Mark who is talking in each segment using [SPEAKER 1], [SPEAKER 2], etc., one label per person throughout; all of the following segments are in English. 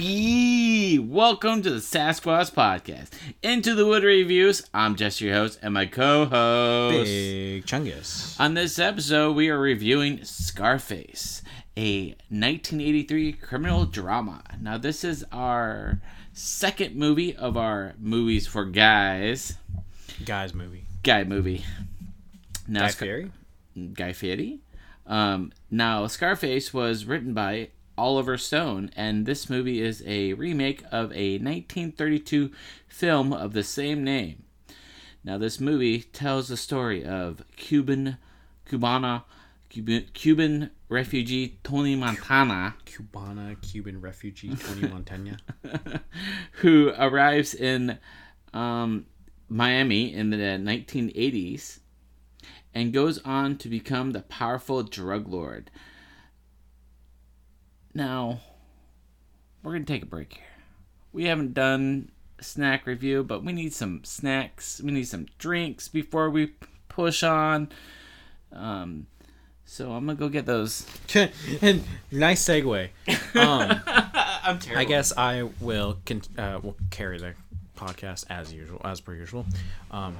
[SPEAKER 1] Yee! Welcome to the Sasquatch Podcast. Into the Wood Reviews. I'm Jesse, your host, and my co-host.
[SPEAKER 2] Big Chungus.
[SPEAKER 1] On this episode, we are reviewing Scarface, a 1983 criminal drama. Now, this is our second movie of our movies for guys
[SPEAKER 2] Guys movie.
[SPEAKER 1] guy movie. Now,
[SPEAKER 2] Guy
[SPEAKER 1] Scar-
[SPEAKER 2] Fieri?
[SPEAKER 1] Guy Fieri. Um, now, Scarface was written by Oliver Stone, and this movie is a remake of a 1932 film of the same name. Now, this movie tells the story of Cuban, Cubana, Cuban, Cuban refugee Tony Montana,
[SPEAKER 2] Cubana, Cuban refugee, Tony Montana.
[SPEAKER 1] who arrives in um, Miami in the 1980s and goes on to become the powerful drug lord. Now, we're going to take a break here. We haven't done snack review, but we need some snacks. We need some drinks before we push on. Um, so I'm going to go get those.
[SPEAKER 2] and nice segue. Um,
[SPEAKER 1] I'm terrible.
[SPEAKER 2] I guess I will con- uh, will carry the podcast as usual, as per usual. Um,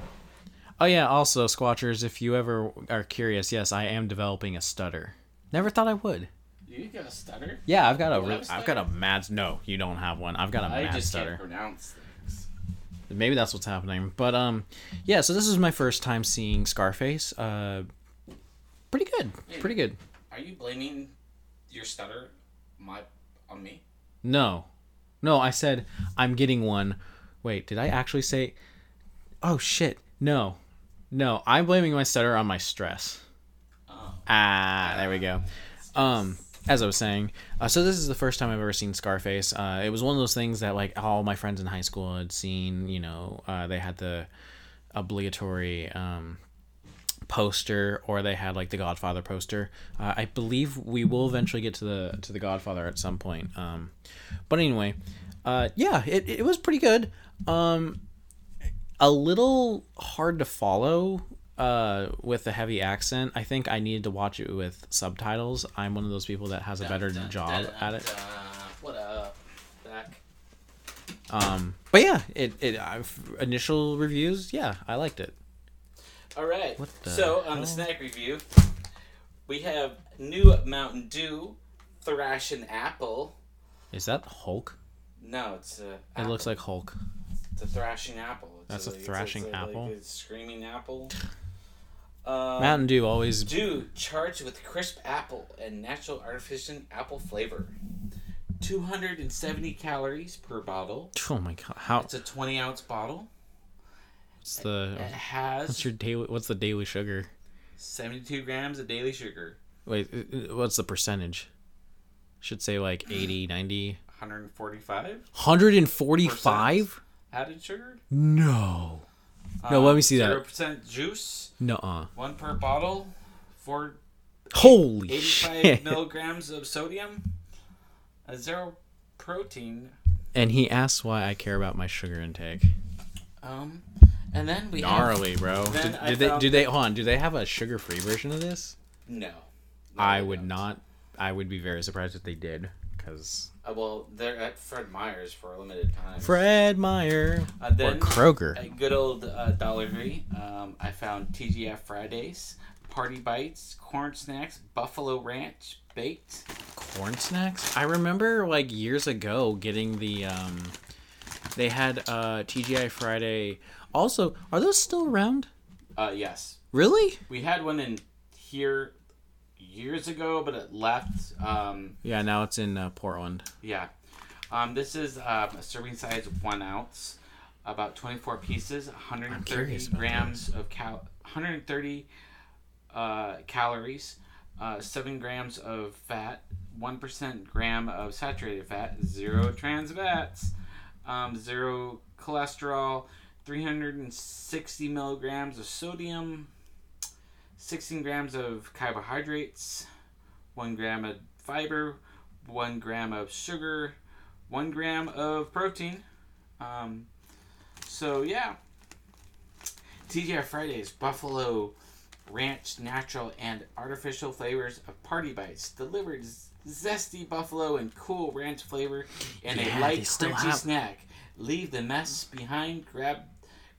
[SPEAKER 2] oh yeah, also Squatchers, if you ever are curious, yes, I am developing a stutter. Never thought I would.
[SPEAKER 1] You got a stutter?
[SPEAKER 2] Yeah, I've got a, re- I've got a mad. No, you don't have one. I've got a
[SPEAKER 1] I
[SPEAKER 2] mad
[SPEAKER 1] just
[SPEAKER 2] stutter.
[SPEAKER 1] can't pronounce things.
[SPEAKER 2] Maybe that's what's happening. But um, yeah. So this is my first time seeing Scarface. Uh, pretty good. Pretty good.
[SPEAKER 1] Are you blaming your stutter my on me?
[SPEAKER 2] No, no. I said I'm getting one. Wait, did I actually say? Oh shit! No, no. I'm blaming my stutter on my stress.
[SPEAKER 1] Oh.
[SPEAKER 2] Ah, there we go. Um, as I was saying, uh, so this is the first time I've ever seen Scarface. Uh, it was one of those things that like all my friends in high school had seen. You know, uh, they had the obligatory um, poster, or they had like the Godfather poster. Uh, I believe we will eventually get to the to the Godfather at some point. Um, but anyway, uh, yeah, it it was pretty good. Um, a little hard to follow uh with the heavy accent i think i needed to watch it with subtitles i'm one of those people that has a better job at it
[SPEAKER 1] What up, Zach?
[SPEAKER 2] um but yeah it it I've, initial reviews yeah i liked it
[SPEAKER 1] All right.
[SPEAKER 2] What the
[SPEAKER 1] so on the snack review, we have new Mountain Dew, Thrashing Apple.
[SPEAKER 2] is that hulk
[SPEAKER 1] No, it's a.
[SPEAKER 2] it looks like hulk
[SPEAKER 1] it's a thrashing apple. It's
[SPEAKER 2] That's a
[SPEAKER 1] it's
[SPEAKER 2] thrashing
[SPEAKER 1] like
[SPEAKER 2] apple?
[SPEAKER 1] a screaming apple. Um,
[SPEAKER 2] mountain dew always
[SPEAKER 1] Dew charged with crisp apple and natural artificial apple flavor. 270 calories per bottle.
[SPEAKER 2] oh my god how
[SPEAKER 1] It's a 20 ounce bottle.
[SPEAKER 2] what's the
[SPEAKER 1] It has
[SPEAKER 2] what's your daily what's the daily sugar
[SPEAKER 1] 72 grams of daily sugar,
[SPEAKER 2] wait uh, uh, what's the percentage should say like 80 90
[SPEAKER 1] 145
[SPEAKER 2] 145
[SPEAKER 1] added sugar.
[SPEAKER 2] no No, let me see that.
[SPEAKER 1] Zero percent juice,
[SPEAKER 2] no uh.
[SPEAKER 1] one per bottle, for
[SPEAKER 2] holy
[SPEAKER 1] 85
[SPEAKER 2] shit
[SPEAKER 1] milligrams of sodium, a zero protein.
[SPEAKER 2] And he asks why I care about my sugar intake.
[SPEAKER 1] Um, and then we have
[SPEAKER 2] Gnarly, bro.
[SPEAKER 1] Do,
[SPEAKER 2] did they? Do they? Hold on. Do they have a sugar-free version of this?
[SPEAKER 1] no. No,
[SPEAKER 2] I would
[SPEAKER 1] don't.
[SPEAKER 2] not. I would be very surprised if they did, because
[SPEAKER 1] Uh, well, they're at Fred Meyer's for a limited time.
[SPEAKER 2] Fred Meyer
[SPEAKER 1] Uh,
[SPEAKER 2] or Kroger.
[SPEAKER 1] At good old uh, Dollar Tree, um, I found TGI Fridays, Party Bites, Corn Snacks, Buffalo Ranch, Baked.
[SPEAKER 2] corn snacks. I remember like years ago getting the. um They had uh TGI Friday. Also, are those still around?
[SPEAKER 1] Uh, yes.
[SPEAKER 2] Really?
[SPEAKER 1] We had one in here years ago, but it left. Um,
[SPEAKER 2] Yeah. Now it's in uh, Portland.
[SPEAKER 1] yeah. Um, this is um, a serving size one ounce, about 24 pieces, 130
[SPEAKER 2] curious about
[SPEAKER 1] grams of cal, 130 uh, calories, uh, 7 grams of fat, 1% gram of saturated fat, 0 trans fats, um, 0 cholesterol, 360 milligrams of sodium, 16 grams of carbohydrates, 1 gram of fiber, 1 gram of sugar, 1 gram of protein. Um, so, yeah. TGI Fridays, Buffalo Ranch natural and artificial flavors of Party Bites delivered zesty buffalo and cool ranch flavor, and
[SPEAKER 2] Yeah,
[SPEAKER 1] a light crunchy
[SPEAKER 2] have-
[SPEAKER 1] snack. Leave the mess behind. Grab,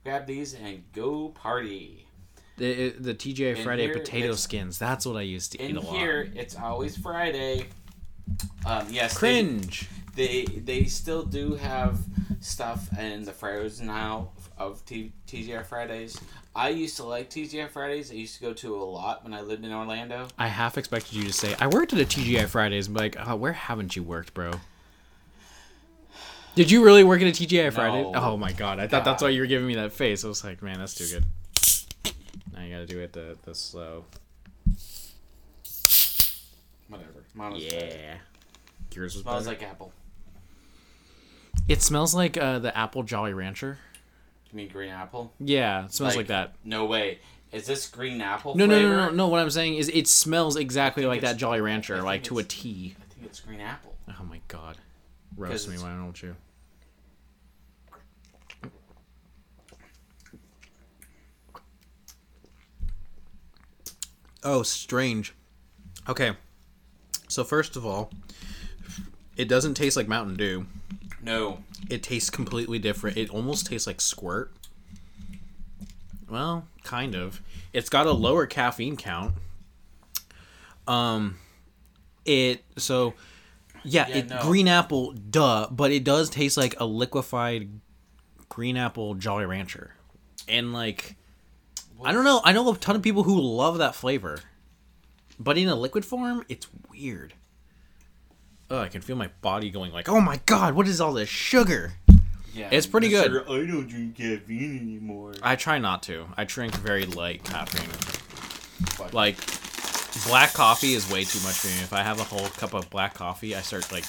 [SPEAKER 1] grab these and go party.
[SPEAKER 2] The the TGI Friday potato skins. That's what I used to eat
[SPEAKER 1] In
[SPEAKER 2] a lot.
[SPEAKER 1] here, it's always Friday. Um, yes,
[SPEAKER 2] Cringe.
[SPEAKER 1] They, they still do have stuff in the frozen now of T, TGI Fridays. I used to like TGI Fridays. I used to go to a lot when I lived in Orlando.
[SPEAKER 2] I half expected you to say I worked at a TGI Fridays, like, oh, where haven't you worked, bro? Did you really work at a TGI Fridays?
[SPEAKER 1] No.
[SPEAKER 2] Oh my god, I thought that's why you were giving me that face. I was like, man, that's too good. Now you gotta do it the the slow.
[SPEAKER 1] Whatever. Mama's better.
[SPEAKER 2] Yeah. Yours was
[SPEAKER 1] Smells
[SPEAKER 2] better.
[SPEAKER 1] like apple.
[SPEAKER 2] It smells like uh, the apple Jolly Rancher.
[SPEAKER 1] You mean green apple?
[SPEAKER 2] Yeah, it smells like,
[SPEAKER 1] Like-
[SPEAKER 2] that.
[SPEAKER 1] No way. Is this green apple
[SPEAKER 2] No, no,
[SPEAKER 1] flavor?
[SPEAKER 2] no, no, no. What I'm saying is, it smells exactly like that Jolly Rancher, like to a
[SPEAKER 1] it's- think it's green apple.
[SPEAKER 2] Oh my god, roast me, why don't you? Oh, strange. Okay, so first of all, it doesn't taste like Mountain Dew.
[SPEAKER 1] No.
[SPEAKER 2] It tastes completely different. It almost tastes like squirt. Well, kind of. It's got a lower caffeine count. Um it so yeah,
[SPEAKER 1] Yeah,
[SPEAKER 2] it
[SPEAKER 1] no.
[SPEAKER 2] green apple duh, but it does taste like a liquefied green apple Jolly Rancher. And like I don't know, I know a ton of people who love that flavor. But in a liquid form, it's weird. Oh, I can feel my body going like, "Oh my god, what is all this sugar?"
[SPEAKER 1] Yeah.
[SPEAKER 2] It's pretty good.
[SPEAKER 1] Sugar, I don't drink caffeine anymore.
[SPEAKER 2] I try not to. I drink very light caffeine.
[SPEAKER 1] Fuck.
[SPEAKER 2] Like black coffee is way too much for me. If I have a whole cup of black coffee, I start like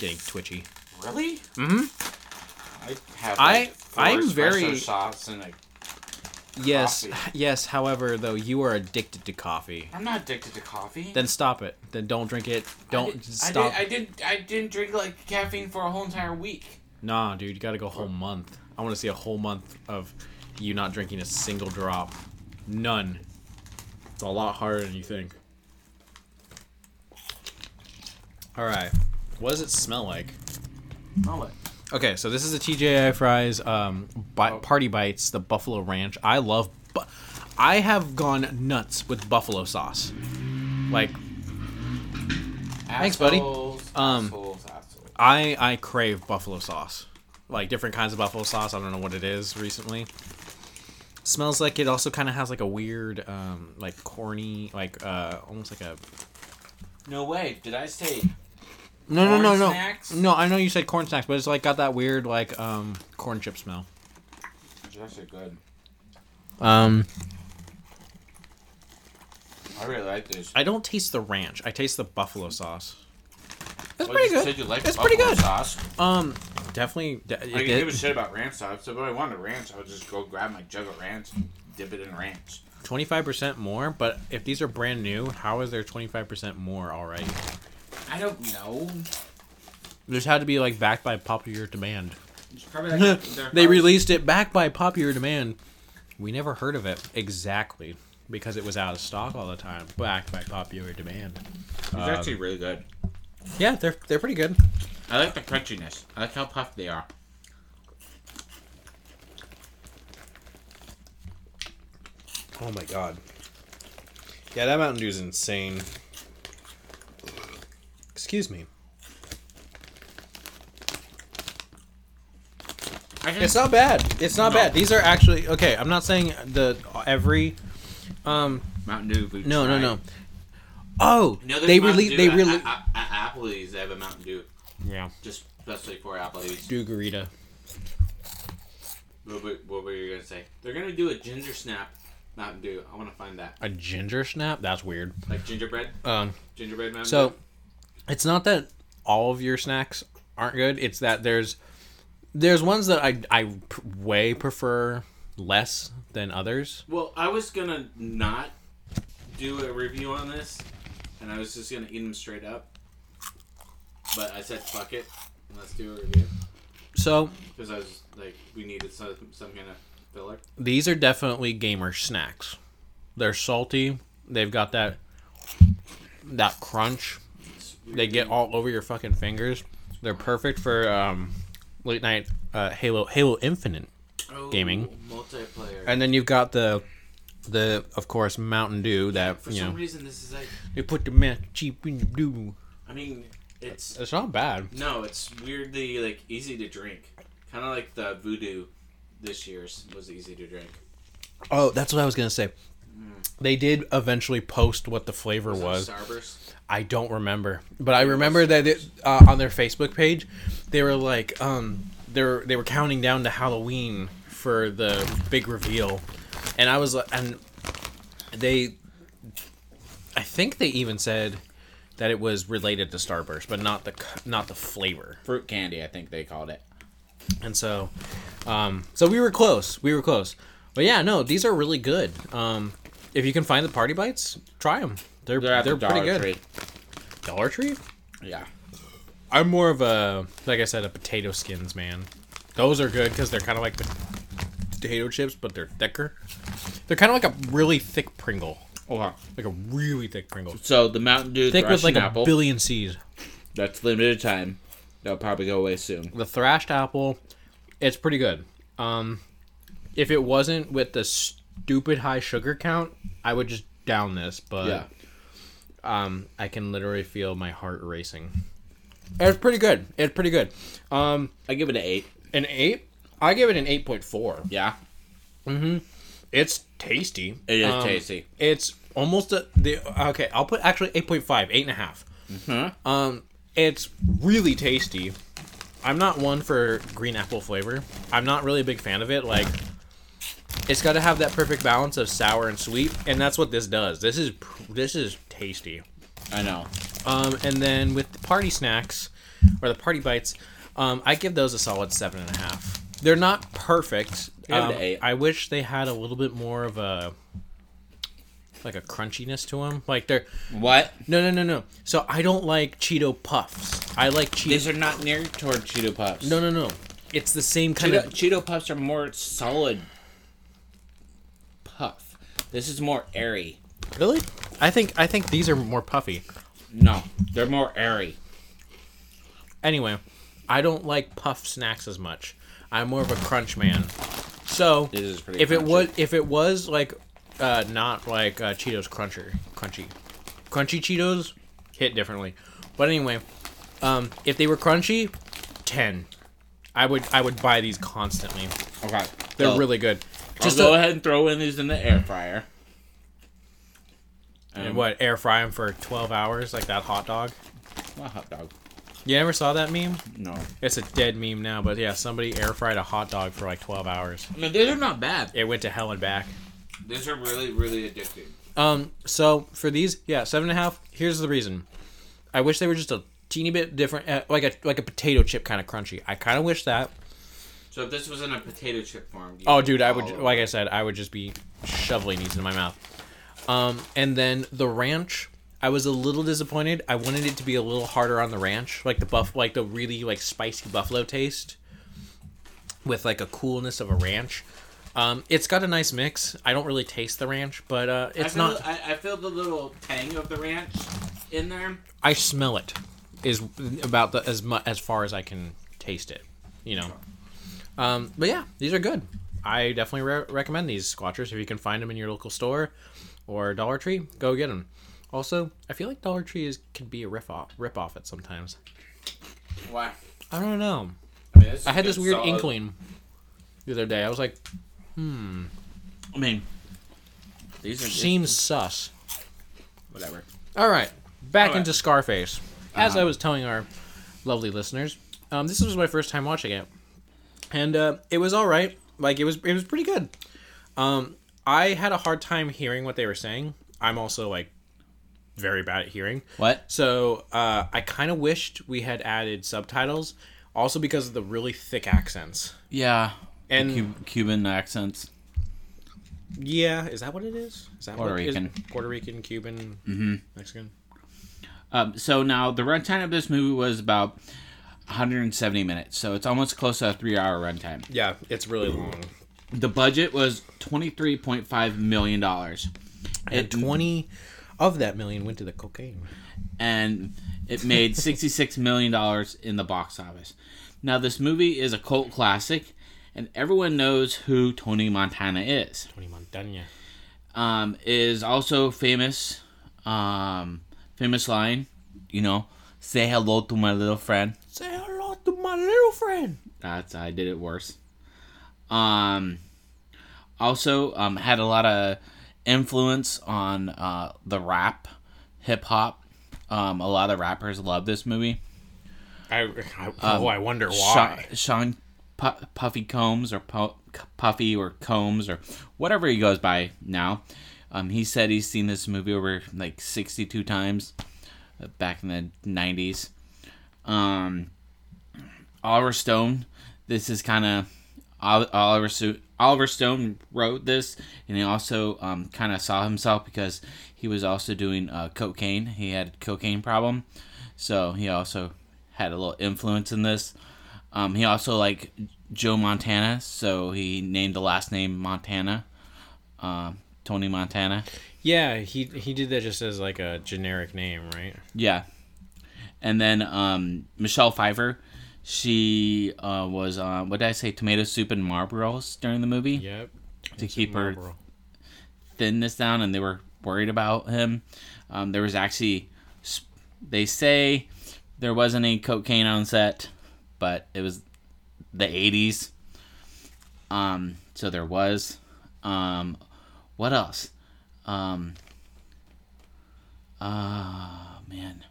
[SPEAKER 2] getting twitchy.
[SPEAKER 1] Really?
[SPEAKER 2] Mm-hmm.
[SPEAKER 1] I have.
[SPEAKER 2] I-
[SPEAKER 1] Like four
[SPEAKER 2] I'm very-
[SPEAKER 1] shots and like.
[SPEAKER 2] Yes,
[SPEAKER 1] Coffee.
[SPEAKER 2] yes. However, though, you are addicted to coffee.
[SPEAKER 1] I'm not addicted to coffee.
[SPEAKER 2] Then stop it. Then don't drink it. Don't
[SPEAKER 1] I did,
[SPEAKER 2] stop.
[SPEAKER 1] I, did, I didn't. I didn't drink like caffeine for a whole entire week.
[SPEAKER 2] Nah, dude, you gotta go a whole month. I want to see a whole month of you not drinking a single drop. None. It's a lot harder than you think. All right. What does it smell like?
[SPEAKER 1] Smell it.
[SPEAKER 2] Okay, so this is the TGI fries um, bi-
[SPEAKER 1] Oh.
[SPEAKER 2] party bites, the buffalo ranch. I love. Bu- I have gone nuts with buffalo sauce. Like Thanks, buddy. Um,
[SPEAKER 1] assholes, assholes.
[SPEAKER 2] I I crave buffalo sauce. Like different kinds of buffalo sauce. I don't know what it is recently. Smells like it also kind of has like a weird um like corny like uh almost like a
[SPEAKER 1] No way. Did I say?
[SPEAKER 2] No no no
[SPEAKER 1] Corn
[SPEAKER 2] no.
[SPEAKER 1] snacks?
[SPEAKER 2] No, I know you said corn snacks, but it's like got that weird like um corn chip smell.
[SPEAKER 1] It's actually good.
[SPEAKER 2] Um
[SPEAKER 1] I really like this.
[SPEAKER 2] I don't taste the ranch. I taste the buffalo sauce. It's
[SPEAKER 1] Well,
[SPEAKER 2] pretty
[SPEAKER 1] you
[SPEAKER 2] good.
[SPEAKER 1] Said you like
[SPEAKER 2] It's pretty
[SPEAKER 1] buffalo
[SPEAKER 2] good.
[SPEAKER 1] Sauce.
[SPEAKER 2] Um definitely de-
[SPEAKER 1] I can give a shit about ranch sauce. So if I wanted ranch, I would just go grab my jug of ranch, dip it in ranch.
[SPEAKER 2] 25% more, but if these are brand new, how is there 25% more already?
[SPEAKER 1] I don't know.
[SPEAKER 2] This had to be like backed by popular demand.
[SPEAKER 1] Like they're
[SPEAKER 2] they
[SPEAKER 1] probably-
[SPEAKER 2] released it backed by popular demand. We never heard of it exactly because it was out of stock all the time. Backed by popular demand.
[SPEAKER 1] It's um, actually really good.
[SPEAKER 2] Yeah, they're they're pretty good.
[SPEAKER 1] I like the crunchiness. I like how puffed they are.
[SPEAKER 2] Oh my god. Yeah, that Mountain Dew is insane. Excuse me. It's not bad. It's not
[SPEAKER 1] No.
[SPEAKER 2] bad. These are actually okay. I'm not saying the every. Um.
[SPEAKER 1] Mountain Dew. we
[SPEAKER 2] No, no,
[SPEAKER 1] tried.
[SPEAKER 2] no. Oh,
[SPEAKER 1] You know, there's
[SPEAKER 2] they
[SPEAKER 1] Mountain
[SPEAKER 2] released. They
[SPEAKER 1] at-
[SPEAKER 2] released.
[SPEAKER 1] At, at, at Applebee's, they have a Mountain Dew.
[SPEAKER 2] Yeah.
[SPEAKER 1] Just especially for Applebee's.
[SPEAKER 2] DEWgarita.
[SPEAKER 1] What, were- what were you gonna say? They're gonna do a ginger snap Mountain Dew. I want to find that.
[SPEAKER 2] A ginger snap. That's weird.
[SPEAKER 1] Like gingerbread,
[SPEAKER 2] Um.
[SPEAKER 1] gingerbread Mountain
[SPEAKER 2] So,
[SPEAKER 1] Dew.
[SPEAKER 2] It's not that all of your snacks aren't good. It's that there's there's ones that I I way prefer less than others.
[SPEAKER 1] Well, I was gonna not do a review on this, and I was just gonna eat them straight up. But I said fuck it, let's do a review
[SPEAKER 2] So
[SPEAKER 1] because I was like, we needed some some kind of filler.
[SPEAKER 2] these are definitely gamer snacks. They're salty. They've got that that crunch. They get all over your fucking fingers. They're perfect for um, late night uh, Halo Halo Infinite.
[SPEAKER 1] Oh,
[SPEAKER 2] gaming.
[SPEAKER 1] multiplayer.
[SPEAKER 2] And then you've got the the of course Mountain Dew that
[SPEAKER 1] For
[SPEAKER 2] you
[SPEAKER 1] some
[SPEAKER 2] know
[SPEAKER 1] reason, this is like.
[SPEAKER 2] they put the man cheap in the dew.
[SPEAKER 1] I mean, it's
[SPEAKER 2] It's not bad.
[SPEAKER 1] no, it's weirdly like easy to drink. Kind of like the VooDEW this year's was easy to drink.
[SPEAKER 2] Oh, that's what I was gonna say. They did eventually post what the flavor
[SPEAKER 1] Was
[SPEAKER 2] was.
[SPEAKER 1] Starburst?
[SPEAKER 2] I don't remember, but I remember that it, uh, on their Facebook page, they were like, um, they were they were counting down to Halloween for the big reveal, and I was like, and they, I think they even said that it was related to Starburst, but not the not the flavor.
[SPEAKER 1] Fruit candy, I think they called it.
[SPEAKER 2] And so, um, so we were close. We were close. But yeah, no, these are really good. Um, if you can find the party bites, try them. They're
[SPEAKER 1] They're
[SPEAKER 2] they're,
[SPEAKER 1] the
[SPEAKER 2] pretty
[SPEAKER 1] Dollar
[SPEAKER 2] good.
[SPEAKER 1] Tree.
[SPEAKER 2] Dollar Tree.
[SPEAKER 1] Yeah.
[SPEAKER 2] I'm more of a like I said, a potato skins man. Those are good because they're kind of like the potato chips, but they're thicker. They're kind of like a really thick Pringle,
[SPEAKER 1] Okay.
[SPEAKER 2] like a really thick Pringle,
[SPEAKER 1] So the Mountain Dew
[SPEAKER 2] thick with like
[SPEAKER 1] apple.
[SPEAKER 2] a billion seeds.
[SPEAKER 1] That's limited time. They'll probably go away soon.
[SPEAKER 2] The thrashed apple, it's pretty good. Um, if it wasn't with the stupid high sugar count, I would just down this. But
[SPEAKER 1] Yeah.
[SPEAKER 2] Um, I can literally feel my heart racing. It's pretty good. It's pretty good. Um,
[SPEAKER 1] I give it an eight.
[SPEAKER 2] an eight. I give it an eight point four.
[SPEAKER 1] Yeah. Mhm.
[SPEAKER 2] It's tasty.
[SPEAKER 1] It is
[SPEAKER 2] Um,
[SPEAKER 1] tasty.
[SPEAKER 2] It's almost a the okay. I'll put actually 8.5, eight and a half.
[SPEAKER 1] Huh?
[SPEAKER 2] Um, it's really tasty. I'm not one for green apple flavor. I'm not really a big fan of it. Like, it's got to have that perfect balance of sour and sweet, and that's what this does. This is this is tasty.
[SPEAKER 1] I know.
[SPEAKER 2] Um, and then with the party snacks or the party bites, um, I give those a solid seven and a half. They're not perfect. Um. I wish they had a little bit more of a like a crunchiness to them. Like they're
[SPEAKER 1] What?
[SPEAKER 2] no no no no. So I don't like Cheeto puffs. I like Cheeto.
[SPEAKER 1] These are not near toward Cheeto Puffs.
[SPEAKER 2] no no no. It's the same kind
[SPEAKER 1] Cheeto,
[SPEAKER 2] of
[SPEAKER 1] Cheeto Puffs are more solid puff. This is more airy.
[SPEAKER 2] really. I think I think these are more puffy.
[SPEAKER 1] No, they're more airy.
[SPEAKER 2] Anyway, I don't like puff snacks as much. I'm more of a crunch man. So
[SPEAKER 1] This is pretty
[SPEAKER 2] if it
[SPEAKER 1] crunchy.
[SPEAKER 2] was if it was like uh, not like uh, Cheetos cruncher crunchy crunchy Cheetos hit differently. But anyway, um, if they were crunchy, ten. I would I would buy these constantly.
[SPEAKER 1] Okay.
[SPEAKER 2] They're
[SPEAKER 1] so
[SPEAKER 2] really good.
[SPEAKER 1] Just
[SPEAKER 2] Just
[SPEAKER 1] go
[SPEAKER 2] a-
[SPEAKER 1] ahead and throw in these in the air fryer.
[SPEAKER 2] and what air fry them for twelve hours like that hot dog.
[SPEAKER 1] A hot dog.
[SPEAKER 2] You never saw that meme?
[SPEAKER 1] No.
[SPEAKER 2] It's a dead meme now, but yeah, somebody air fried a hot dog for like twelve hours.
[SPEAKER 1] I mean, these are not bad.
[SPEAKER 2] It went to hell and back.
[SPEAKER 1] These are really, really addictive.
[SPEAKER 2] Um, so for these, yeah, seven and a half. Here's the reason. I wish they were just a teeny bit different, uh, like a like a potato chip kind of crunchy. I kind of wish that.
[SPEAKER 1] So if this was in a potato chip form,
[SPEAKER 2] Oh, dude, I would like I said, I would just be shoveling these in my mouth. Um, and then the ranch, I was a little disappointed. I wanted it to be a little harder on the ranch, like the buff, like the really like spicy buffalo taste, with like a coolness of a ranch. Um, it's got a nice mix. I don't really taste the ranch, but uh,
[SPEAKER 1] I
[SPEAKER 2] it's
[SPEAKER 1] feel,
[SPEAKER 2] not.
[SPEAKER 1] I, I feel the little tang of the ranch in there.
[SPEAKER 2] I smell it. Is about the as much as far as I can taste it. You know. Um, but yeah, these are good. I definitely re- recommend these squatchers if you can find them in your local store or Dollar Tree. Go get them. Also, I feel like Dollar Tree is can be a rip off rip off at sometimes.
[SPEAKER 1] Why?
[SPEAKER 2] I don't know.
[SPEAKER 1] I, mean,
[SPEAKER 2] I had this weird
[SPEAKER 1] solid-
[SPEAKER 2] inkling the other day. I was like, hmm.
[SPEAKER 1] I mean, these are
[SPEAKER 2] seems sus.
[SPEAKER 1] whatever.
[SPEAKER 2] All right, back
[SPEAKER 1] All right.
[SPEAKER 2] into Scarface. As
[SPEAKER 1] Uh-huh.
[SPEAKER 2] I was telling our lovely listeners, um, this was my first time watching it, and uh, it was all right. Like it was, it was pretty good. Um, I had a hard time hearing what they were saying. I'm also like very bad at hearing,
[SPEAKER 1] What?
[SPEAKER 2] so uh, I kind of wished we had added subtitles. Also because of the really thick accents.
[SPEAKER 1] Yeah.
[SPEAKER 2] And-
[SPEAKER 1] And Cuban accents.
[SPEAKER 2] Yeah, is that what it is? Is that
[SPEAKER 1] Puerto
[SPEAKER 2] what, is
[SPEAKER 1] Rican.
[SPEAKER 2] Puerto Rican, Cuban, Mexican.
[SPEAKER 1] Um, so now the runtime of this movie was about 170 minutes, so it's almost close to a three-hour runtime.
[SPEAKER 2] Yeah, it's really long.
[SPEAKER 1] The budget was 23.5 million dollars.
[SPEAKER 2] And twenty, Of that million went to the cocaine.
[SPEAKER 1] and it made $66 million in the box office. Now, this movie is a cult classic, and everyone knows who Tony Montana is.
[SPEAKER 2] Tony Montana.
[SPEAKER 1] Um, is also famous, um, famous line, you know, say hello to my little friend.
[SPEAKER 2] Say hello to my little friend.
[SPEAKER 1] That's I did it worse. Um, also um, had a lot of influence on uh, the rap, hip hop. Um, a lot of rappers love this movie.
[SPEAKER 2] I, I oh, I wonder
[SPEAKER 1] Sean,
[SPEAKER 2] why.
[SPEAKER 1] Sean Pu- Puffy Combs or Pu- Puffy or Combs or whatever he goes by now. Um, he said he's seen this movie over like 62 times uh, back in the 90s. Um, Oliver Stone, this is kind of Oliver Oliver Stone wrote this, and he also um, kind of saw himself because he was also doing uh, cocaine. He had a cocaine problem, so he also had a little influence in this. Um, he also like Joe Montana, so he named the last name Montana, uh, Tony Montana.
[SPEAKER 2] Yeah, he he did that just as like a generic name, right?
[SPEAKER 1] Yeah, and then um, Michelle Pfeiffer, she uh, was uh, what did I say? Tomato soup and Marlboros during the movie
[SPEAKER 2] Yep.
[SPEAKER 1] to keep her thinness down, and they were worried about him. Um, there was actually, they say, there wasn't any cocaine on set, but it was the '80s. Um, so there was. Um, what else? Um, ah, man.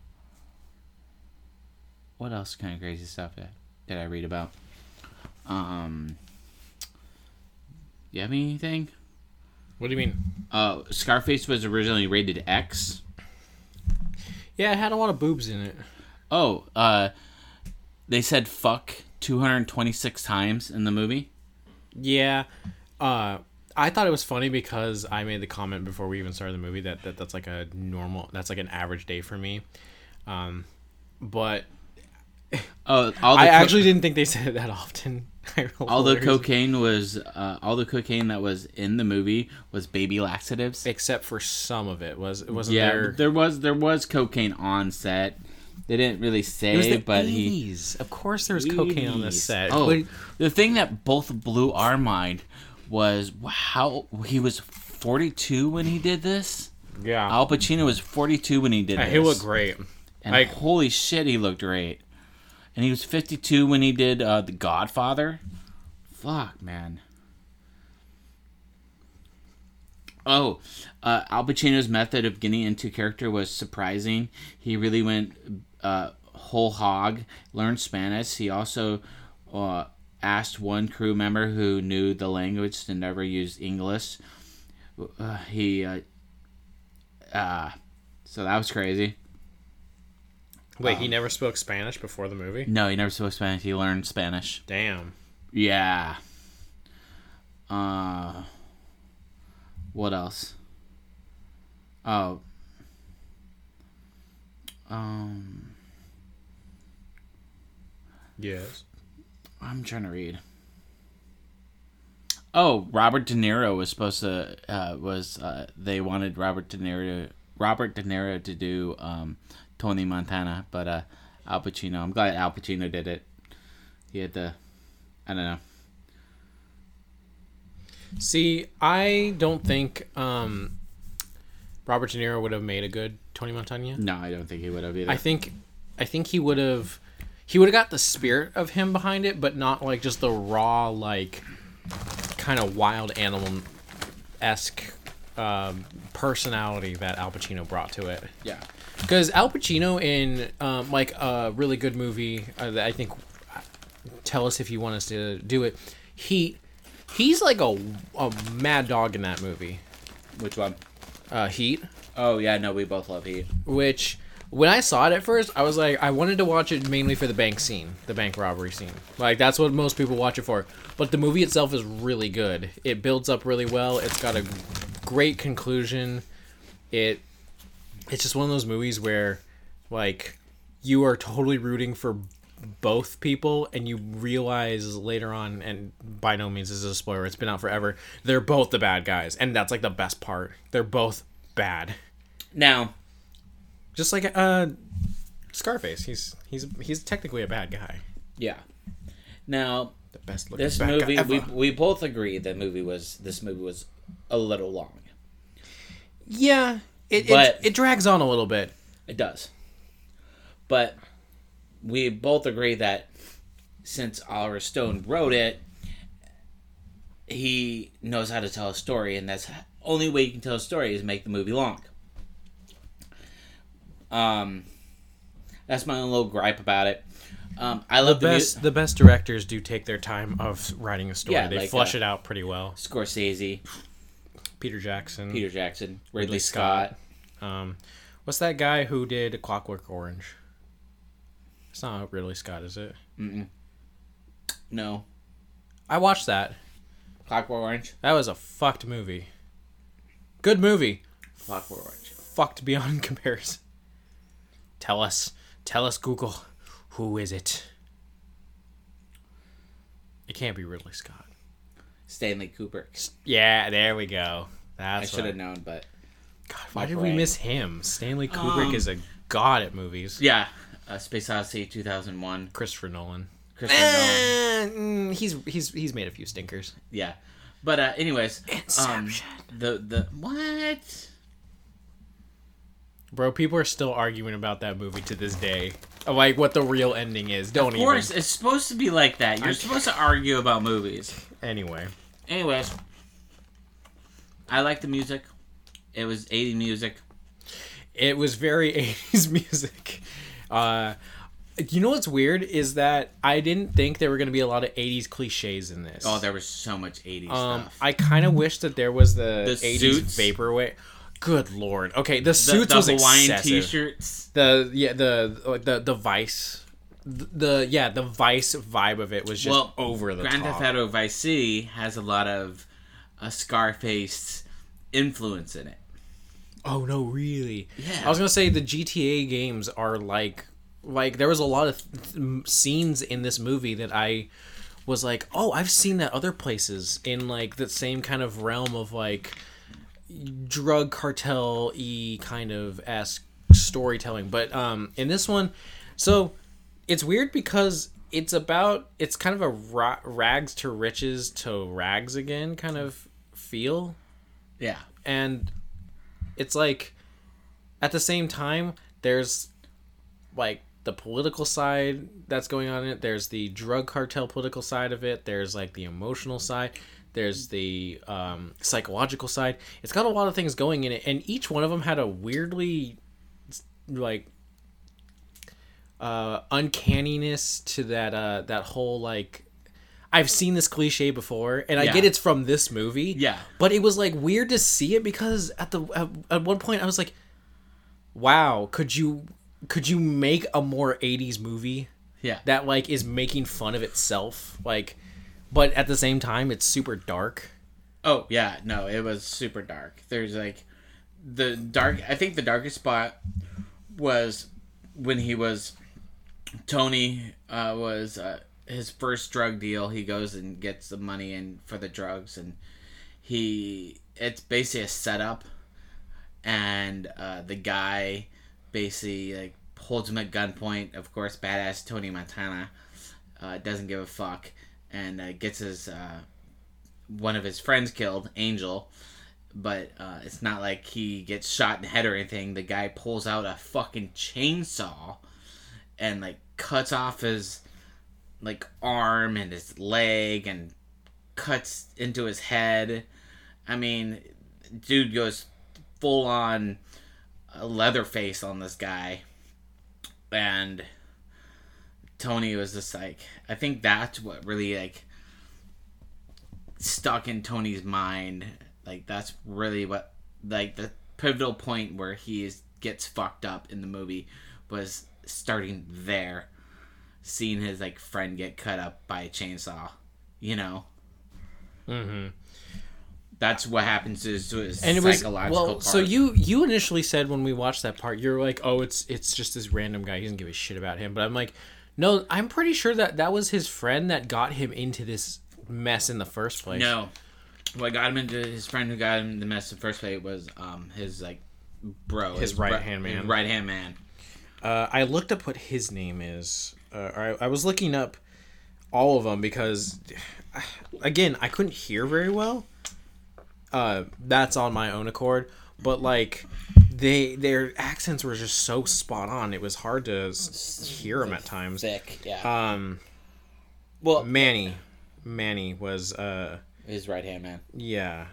[SPEAKER 1] What else kind of crazy stuff did, did I read about? Um, you have anything?
[SPEAKER 2] What do you mean?
[SPEAKER 1] Uh, Scarface was originally rated X.
[SPEAKER 2] Yeah, it had a lot of boobs in it.
[SPEAKER 1] Oh, uh, they said fuck 226 times in the movie.
[SPEAKER 2] Yeah. Uh, I thought it was funny because I made the comment before we even started the movie that, that that's like a normal, that's like an average day for me. Um, but
[SPEAKER 1] Oh, all the
[SPEAKER 2] I
[SPEAKER 1] co-
[SPEAKER 2] actually didn't think they said it that often.
[SPEAKER 1] all the cocaine was uh, all the cocaine that was in the movie was baby laxatives.
[SPEAKER 2] except for some of it was it wasn't
[SPEAKER 1] Yeah,
[SPEAKER 2] there.
[SPEAKER 1] there was there was cocaine on set. They didn't really say,
[SPEAKER 2] the
[SPEAKER 1] but he
[SPEAKER 2] Of course, there was cocaine on the set.
[SPEAKER 1] Oh,
[SPEAKER 2] But-
[SPEAKER 1] the thing that both blew our mind was how he was 42 when he did this.
[SPEAKER 2] yeah.
[SPEAKER 1] Al Pacino was 42 when he did
[SPEAKER 2] Yeah,
[SPEAKER 1] this.
[SPEAKER 2] he looked great.
[SPEAKER 1] And
[SPEAKER 2] Like-
[SPEAKER 1] holy shit, he looked great. And he was 52 when he did uh, The Godfather. Fuck, man. Oh, uh, Al Pacino's method of getting into character was surprising. He really went uh, whole hog, learned Spanish. He also uh, asked one crew member who knew the language to never use English. Uh, he, uh, uh, so that was crazy.
[SPEAKER 2] Wait, he never spoke Spanish before the movie?
[SPEAKER 1] No, he never spoke Spanish. He learned Spanish.
[SPEAKER 2] Damn.
[SPEAKER 1] Yeah. Uh. What else? Oh. Um.
[SPEAKER 2] Yes.
[SPEAKER 1] I'm trying to read. Oh, Robert De Niro was supposed to uh, was uh, they wanted Robert De Niro Robert De Niro to do um, Tony Montana, but uh, Al Pacino. I'm glad Al Pacino did it. He had the, I don't know.
[SPEAKER 2] See, I don't think um, Robert De Niro would have made a good Tony Montana.
[SPEAKER 1] No, I don't think he would have either.
[SPEAKER 2] I think, I think he would have, he would have got the spirit of him behind it, but not like just the raw, like, kind of wild animal esque um, personality that Al Pacino brought to it.
[SPEAKER 1] yeah.
[SPEAKER 2] Because Al Pacino in um, like a really good movie uh, that I think tell us if you want us to do it. He he's like a, a mad dog in that movie.
[SPEAKER 1] Which one?
[SPEAKER 2] Uh, Heat,
[SPEAKER 1] Oh yeah, no, we both love Heat.
[SPEAKER 2] which when I saw it at first, I was like, I wanted to watch it mainly for the bank scene, the bank robbery scene. Like that's what most people watch it for. But the movie itself is really good. It builds up really well. It's got a great conclusion. It it's just one of those movies where like you are totally rooting for both people and you realize later on and by no means is this a spoiler it's been out forever they're both the bad guys and that's like the best part they're both bad
[SPEAKER 1] Now,
[SPEAKER 2] Just like uh, Scarface. He's he's he's technically a bad guy.
[SPEAKER 1] yeah. Now,
[SPEAKER 2] The best looking
[SPEAKER 1] this movie
[SPEAKER 2] guy
[SPEAKER 1] we, we both agree that movie was this movie was a little long.
[SPEAKER 2] Yeah, it,
[SPEAKER 1] But-
[SPEAKER 2] it it drags on a little bit.
[SPEAKER 1] It does. But we both agree that since Oliver Stone wrote it, he knows how to tell a story, and that's the only way you can tell a story is make the movie long. Um, that's my own little gripe about it. Um, I love the,
[SPEAKER 2] Best
[SPEAKER 1] mu-
[SPEAKER 2] the best directors do take their time of writing a story.
[SPEAKER 1] Yeah,
[SPEAKER 2] they
[SPEAKER 1] like,
[SPEAKER 2] flush
[SPEAKER 1] uh,
[SPEAKER 2] it out pretty well.
[SPEAKER 1] Scorsese,
[SPEAKER 2] Peter Jackson.
[SPEAKER 1] Peter Jackson, Ridley,
[SPEAKER 2] Ridley
[SPEAKER 1] Scott.
[SPEAKER 2] Scott. Um, what's that guy who did Clockwork Orange? It's not Ridley Scott, is it?
[SPEAKER 1] No,
[SPEAKER 2] I watched that.
[SPEAKER 1] Clockwork Orange.
[SPEAKER 2] That was a fucked movie. Good movie.
[SPEAKER 1] Clockwork Orange.
[SPEAKER 2] Fucked beyond comparison. Tell us. Tell us, Google. Who is it? It can't be Ridley Scott.
[SPEAKER 1] Stanley Kubrick.
[SPEAKER 2] Yeah, there we go.
[SPEAKER 1] I should have known, but
[SPEAKER 2] God, why did we miss him? Stanley Kubrick
[SPEAKER 1] Um,
[SPEAKER 2] is a god at movies.
[SPEAKER 1] yeah, uh, Space Odyssey 2001.
[SPEAKER 2] Christopher Nolan.
[SPEAKER 1] Christopher Nolan.
[SPEAKER 2] Eh, mm, he's he's he's made a few stinkers.
[SPEAKER 1] Yeah, but uh, anyways, um,
[SPEAKER 2] Inception.
[SPEAKER 1] the the what?
[SPEAKER 2] Bro, people are still arguing about that movie to this day. Like what the real ending is. Don't even.
[SPEAKER 1] Of course,
[SPEAKER 2] even.
[SPEAKER 1] it's supposed to be like that. You're supposed to argue about movies.
[SPEAKER 2] Anyway.
[SPEAKER 1] Anyways, I like the music. It was 80 music.
[SPEAKER 2] It was very 80s music. Uh you know what's weird is that I didn't think there were going to be a lot of 80s cliches in this.
[SPEAKER 1] Oh, there was so much 80s
[SPEAKER 2] um
[SPEAKER 1] stuff.
[SPEAKER 2] I kind of wish that there was the,
[SPEAKER 1] The
[SPEAKER 2] 80s
[SPEAKER 1] suits?
[SPEAKER 2] vaporwave. Good lord. Okay, the
[SPEAKER 1] the,
[SPEAKER 2] suits
[SPEAKER 1] the
[SPEAKER 2] was
[SPEAKER 1] Hawaiian
[SPEAKER 2] excessive.
[SPEAKER 1] t-shirts.
[SPEAKER 2] the yeah the like the the vice the, yeah the vice vibe of it was just
[SPEAKER 1] Well,
[SPEAKER 2] over the
[SPEAKER 1] Grand
[SPEAKER 2] top.
[SPEAKER 1] Theft Auto Vice City has a lot of uh, Scarface influence in it.
[SPEAKER 2] Oh no, really?
[SPEAKER 1] Yeah.
[SPEAKER 2] I was gonna say the GTA games are like like there was a lot of th- scenes in this movie that I was like, oh, I've seen that other places in like the same kind of realm of like drug cartel e kind of esque storytelling. But um in this one, so it's weird because it's about it's kind of a ra- rags to riches to rags again kind of feel.
[SPEAKER 1] Yeah.
[SPEAKER 2] and it's like at the same time there's like the political side that's going on in it. There's the drug cartel political side of it. There's like the emotional side. There's the um, psychological side. It's got a lot of things going in it. And each one of them had a weirdly like uh uncanniness to that uh that whole like I've seen this cliche before, and I
[SPEAKER 1] Yeah.
[SPEAKER 2] get it's from this movie.
[SPEAKER 1] Yeah.
[SPEAKER 2] But it was like weird to see it because at the at, at one point I was like, "Wow, could you could you make a more '80s movie
[SPEAKER 1] Yeah.
[SPEAKER 2] that like is making fun of itself, like, but at the same time it's super dark."
[SPEAKER 1] Oh yeah, no, it was super dark. There's like the dark. I think the darkest spot was when he was Tony uh, was uh, his first drug deal. He goes and gets the money in for the drugs, and he it's basically a setup, and uh, the guy basically like holds him at gunpoint. Of course, badass Tony Montana uh, doesn't give a fuck and uh, gets his. Uh, one of his friends killed, Angel, but it's not like he gets shot in the head or anything. The guy pulls out a fucking chainsaw and like cuts off his like arm and his leg and cuts into his head. I mean, dude goes full on uh, Leatherface on this guy, and Tony was just like, I think that's what really like stuck in Tony's mind. Like that's really what like the pivotal point where he gets fucked up in the movie was starting there, seeing his like friend get cut up by a chainsaw. You know,
[SPEAKER 2] Mm-hmm.
[SPEAKER 1] that's what happens to his, to his
[SPEAKER 2] And it was
[SPEAKER 1] psychological
[SPEAKER 2] well.
[SPEAKER 1] part.
[SPEAKER 2] So you you initially said when we watched that part, you're like, "Oh, it's it's just this random guy. He doesn't give a shit about him." But I'm like, no, I'm pretty sure that that was his friend that got him into this mess in the first place.
[SPEAKER 1] No. What got him into his friend who got him in the mess in the first place was um his like bro,
[SPEAKER 2] His right-hand man.
[SPEAKER 1] right hand man.
[SPEAKER 2] Uh, I looked up what his name is. Uh, I, I was looking up all of them because, again, I couldn't hear very well. Uh, that's on my own accord, but like they their accents were just so spot on. It was hard to s- hear them at times.
[SPEAKER 1] Thick, yeah.
[SPEAKER 2] Um,
[SPEAKER 1] well,
[SPEAKER 2] Manny, Manny was uh
[SPEAKER 1] his right hand man.
[SPEAKER 2] yeah,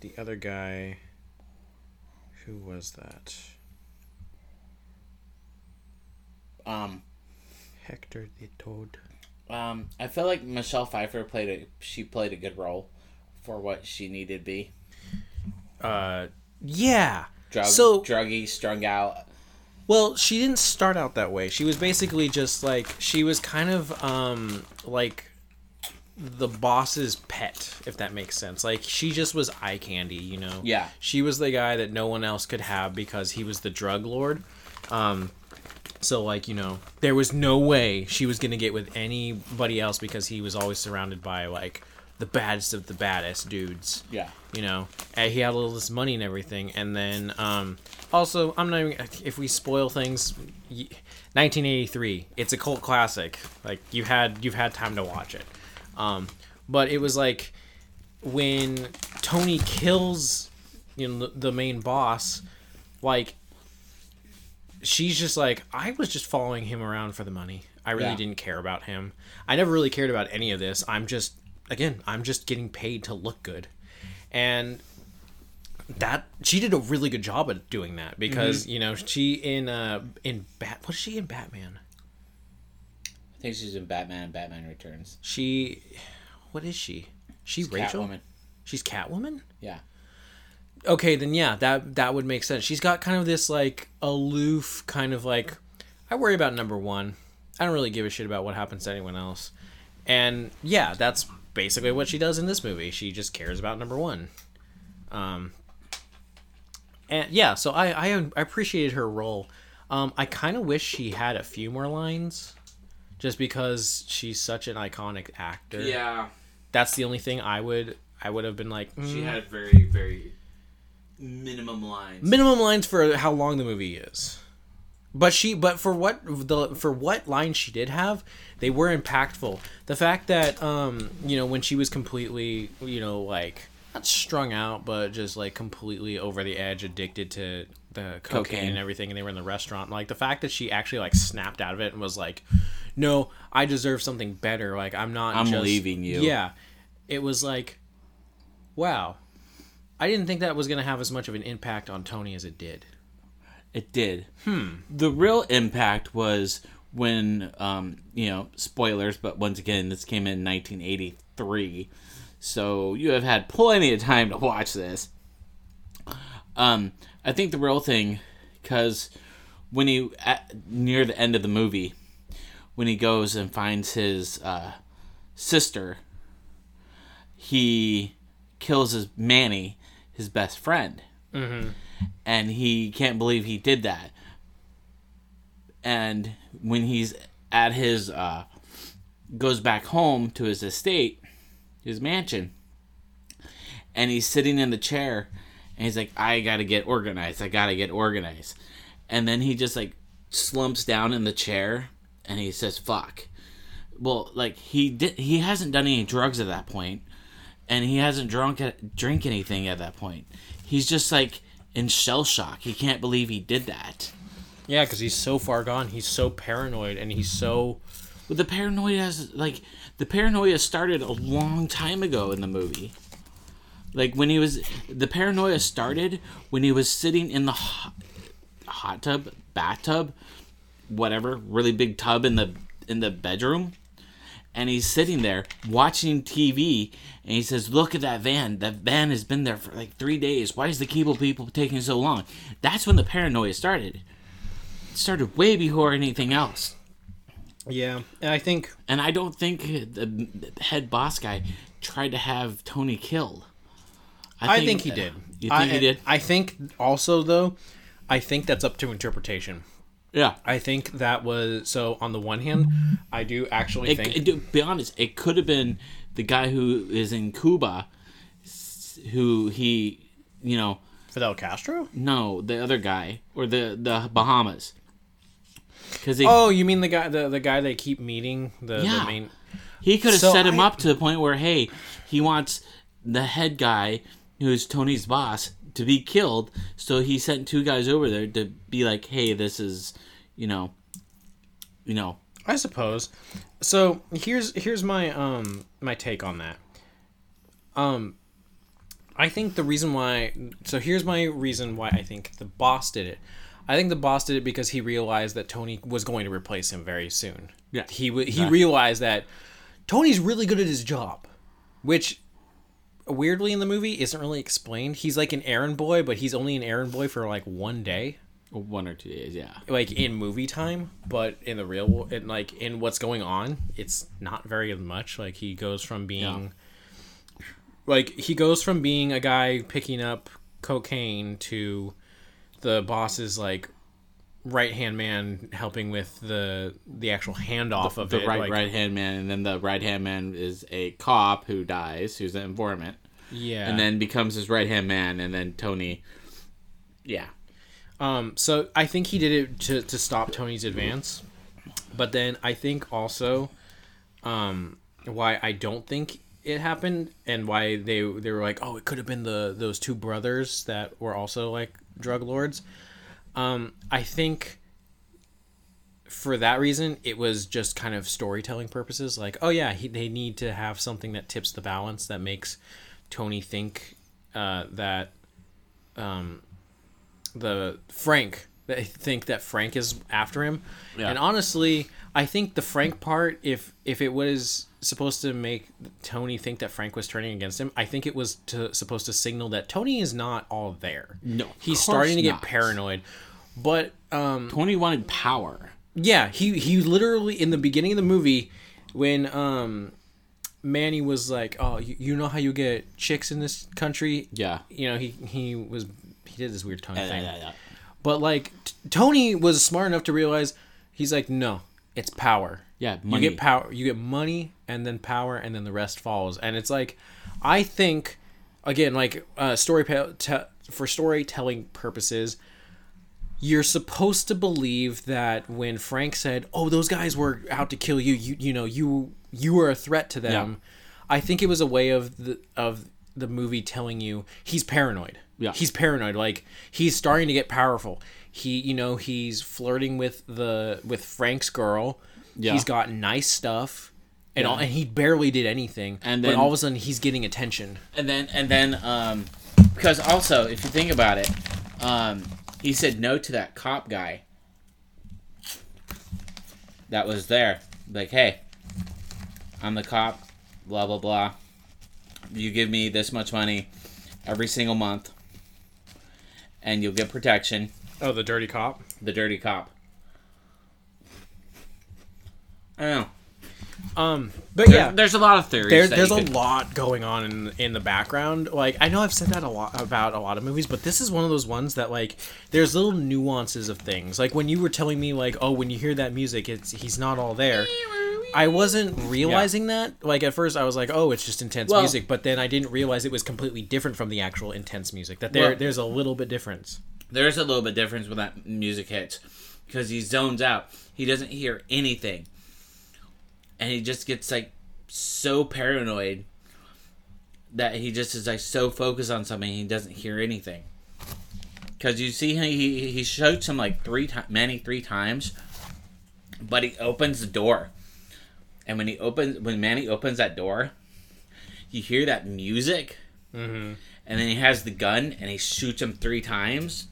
[SPEAKER 2] the other guy. Who was that?
[SPEAKER 1] Um,
[SPEAKER 2] Hector the Toad.
[SPEAKER 1] um, I feel like Michelle Pfeiffer played a she played a good role for what she needed to be.
[SPEAKER 2] Uh, yeah.
[SPEAKER 1] Drug,
[SPEAKER 2] So-
[SPEAKER 1] druggy, strung out.
[SPEAKER 2] Well, she didn't start out that way. She was basically just like she was kind of um like the boss's pet, if that makes sense. Like she just was eye candy, you know.
[SPEAKER 1] Yeah.
[SPEAKER 2] She was the guy that no one else could have because he was the drug lord. Um so like, you know, there was no way she was going to get with anybody else because he was always surrounded by like the baddest of the baddest dudes.
[SPEAKER 1] Yeah.
[SPEAKER 2] you know? And he had all this money and everything and then um also i'm not even if we spoil things 1983 it's a cult classic. Like you had you've had time to watch it. Um but it was like when tony kills you know the main boss like she's just like i was just following him around for the money i really
[SPEAKER 1] Yeah.
[SPEAKER 2] didn't care about him i never really cared about any of this i'm just again i'm just getting paid to look good and that she did a really good job at doing that because you know she in uh in bat was she in batman
[SPEAKER 1] I think she's in Batman. Batman Returns.
[SPEAKER 2] she what is she she rachel
[SPEAKER 1] Catwoman.
[SPEAKER 2] she's catwoman
[SPEAKER 1] Yeah.
[SPEAKER 2] Okay then yeah that that would make sense. She's got kind of this like aloof kind of like i worry about number one. I don't really give a shit about what happens to anyone else. And yeah that's basically what she does in this movie. She just cares about number one. Um and yeah so i i, I appreciated her role. Um i kind of wish she had a few more lines just because she's such an iconic actor.
[SPEAKER 1] Yeah.
[SPEAKER 2] that's the only thing i would i would have been like
[SPEAKER 1] She
[SPEAKER 2] mm,
[SPEAKER 1] had very, very minimum lines.
[SPEAKER 2] minimum lines for how long the movie is but she but for what the for what lines she did have they were impactful the fact that um you know when she was completely you know like not strung out but just like completely over the edge addicted to the cocaine,
[SPEAKER 1] Cocaine.
[SPEAKER 2] and everything and they were in the restaurant like the fact that she actually like snapped out of it and was like no i deserve something better like i'm not
[SPEAKER 1] I'm
[SPEAKER 2] just...
[SPEAKER 1] leaving you.
[SPEAKER 2] yeah it was like wow i didn't think that was going to have as much of an impact on tony as it did
[SPEAKER 1] It did. Hmm. The real impact was when, um, you know, spoilers, but once again, this came in 1983. So you have had plenty of time to watch this. Um, I think the real thing, because when he, at, near the end of the movie, when he goes and finds his uh, sister, he kills his Manny, his best friend and he can't believe he did that. And when he's at his uh goes back home to his estate, his mansion, and he's sitting in the chair and he's like I got to get organized. I got to get organized. And then he just like slumps down in the chair and he says fuck. Well, like he did he hasn't done any drugs at that point and he hasn't drunk drink anything at that point. He's just like in shell shock. He can't believe he did that.
[SPEAKER 2] Yeah, because he's so far gone. He's so paranoid, and he's so
[SPEAKER 1] But the paranoia has like the paranoia started a long time ago in the movie. Like when he was the paranoia started when he was sitting in the hot, hot tub, bathtub, whatever, really big tub in the in the bedroom. And he's sitting there watching TV and he says, Look at that van. That van has been there for like three days. Why is the cable people taking so long? That's when the paranoia started. It started way before anything else.
[SPEAKER 2] yeah. And I think
[SPEAKER 1] And I don't think the head boss guy tried to have Tony killed.
[SPEAKER 2] I think, he did.
[SPEAKER 1] You think
[SPEAKER 2] I,
[SPEAKER 1] he did?
[SPEAKER 2] I think also though, I think that's up to interpretation.
[SPEAKER 1] Yeah.
[SPEAKER 2] I think that was so. On the one hand, I do actually
[SPEAKER 1] It,
[SPEAKER 2] think
[SPEAKER 1] it- be honest, it could have been the guy who is in Cuba, who he, you know,
[SPEAKER 2] Fidel Castro?
[SPEAKER 1] No, the other guy or the the Bahamas. Because
[SPEAKER 2] Oh, you mean the guy the, the guy they keep meeting? The, the main
[SPEAKER 1] he could have
[SPEAKER 2] so
[SPEAKER 1] set him
[SPEAKER 2] I-
[SPEAKER 1] up to the point where hey, he wants the head guy who's Tony's boss to be killed, so he sent two guys over there to be like, hey, this is, you know, you know,
[SPEAKER 2] I suppose. So here's here's my um my take on that. Um I think the reason why so here's my reason why I think the boss did it. I think the boss did it because he realized that Tony was going to replace him very soon.
[SPEAKER 1] Yeah.
[SPEAKER 2] He w- he realized that Tony's really good at his job, which weirdly in the movie isn't really explained. He's like an errand boy, but he's only an errand boy for like one day
[SPEAKER 1] one or two days, yeah.
[SPEAKER 2] like in movie time, but in the real wo- in like in what's going on, it's not very much. Like he goes from being like he goes from being a guy picking up cocaine to the boss's like right hand man helping with the the actual handoff of
[SPEAKER 1] the
[SPEAKER 2] it.
[SPEAKER 1] right
[SPEAKER 2] like,
[SPEAKER 1] right hand man, and then the right hand man is a cop who dies, who's an informant,
[SPEAKER 2] Yeah.
[SPEAKER 1] and then becomes his right hand man, and then Tony, yeah,
[SPEAKER 2] Um, so I think he did it to, to stop Tony's advance. But then I think also um, why I don't think it happened and why they they were like, oh, it could have been the those two brothers that were also like drug lords. Um, I think for that reason, it was just kind of storytelling purposes. Like, oh yeah, he, they need to have something that tips the balance that makes Tony think uh, that um, the Frank they think that Frank is after him.
[SPEAKER 1] Yeah.
[SPEAKER 2] And honestly, I think the Frank part if if it was supposed to make Tony think that Frank was turning against him, I think it was to supposed to signal that Tony is not all there.
[SPEAKER 1] No,
[SPEAKER 2] He's starting to get
[SPEAKER 1] not.
[SPEAKER 2] paranoid. But um
[SPEAKER 1] Tony wanted power.
[SPEAKER 2] yeah, he he literally in the beginning of the movie when um Manny was like, "Oh, you, you know how you get chicks in this country?"
[SPEAKER 1] Yeah.
[SPEAKER 2] You know, he he was he did this weird tongue
[SPEAKER 1] Yeah,
[SPEAKER 2] thing.
[SPEAKER 1] yeah, yeah.
[SPEAKER 2] But like t- Tony was smart enough to realize he's like, no, it's power.
[SPEAKER 1] Yeah,
[SPEAKER 2] You get power. You get money, and then power, and then the rest follows. And it's like, I think, again, like uh, story te- for storytelling purposes, you're supposed to believe that when Frank said, "Oh, those guys were out to kill you," you you know you you were a threat to them. I think it was a way of the of the movie telling you he's paranoid.
[SPEAKER 1] Yeah.
[SPEAKER 2] He's paranoid. Like he's starting to get powerful. He, you know, he's flirting with the with Frank's girl.
[SPEAKER 1] Yeah.
[SPEAKER 2] He's got nice stuff, and
[SPEAKER 1] Yeah.
[SPEAKER 2] all, and he barely did anything.
[SPEAKER 1] And
[SPEAKER 2] but
[SPEAKER 1] then-
[SPEAKER 2] all of a sudden he's getting attention.
[SPEAKER 1] And then and then um because also if you think about it, um he said no to that cop guy that was there. Like, hey, I'm the cop, blah blah blah. You give me this much money every single month and you'll get protection.
[SPEAKER 2] Oh, the dirty cop.
[SPEAKER 1] The dirty cop. I don't know.
[SPEAKER 2] Um, but
[SPEAKER 1] There-
[SPEAKER 2] yeah,
[SPEAKER 1] there's a lot of theories.
[SPEAKER 2] there, there's a
[SPEAKER 1] could-
[SPEAKER 2] lot going on in in the background. Like I know I've said that a lot about a lot of movies, but this is one of those ones that like there's little nuances of things. Like when you were telling me like, oh, when you hear that music, it's he's not all there. I wasn't realizing that. Like at first, I was like, "Oh, it's just intense
[SPEAKER 1] Well-
[SPEAKER 2] music," but then I didn't realize it was completely different from the actual intense music. That there,
[SPEAKER 1] Well-
[SPEAKER 2] there's a little bit difference.
[SPEAKER 1] There's a little bit difference when that music hits because he zones out. He doesn't hear anything, and he just gets like so paranoid that he just is like so focused on something he doesn't hear anything. Because you see, him, he he shoots him like three times, Manny three times, but he opens the door, and when he opens, when Manny opens that door, you hear that music
[SPEAKER 2] Mm-hmm.
[SPEAKER 1] and then he has the gun and he shoots him three times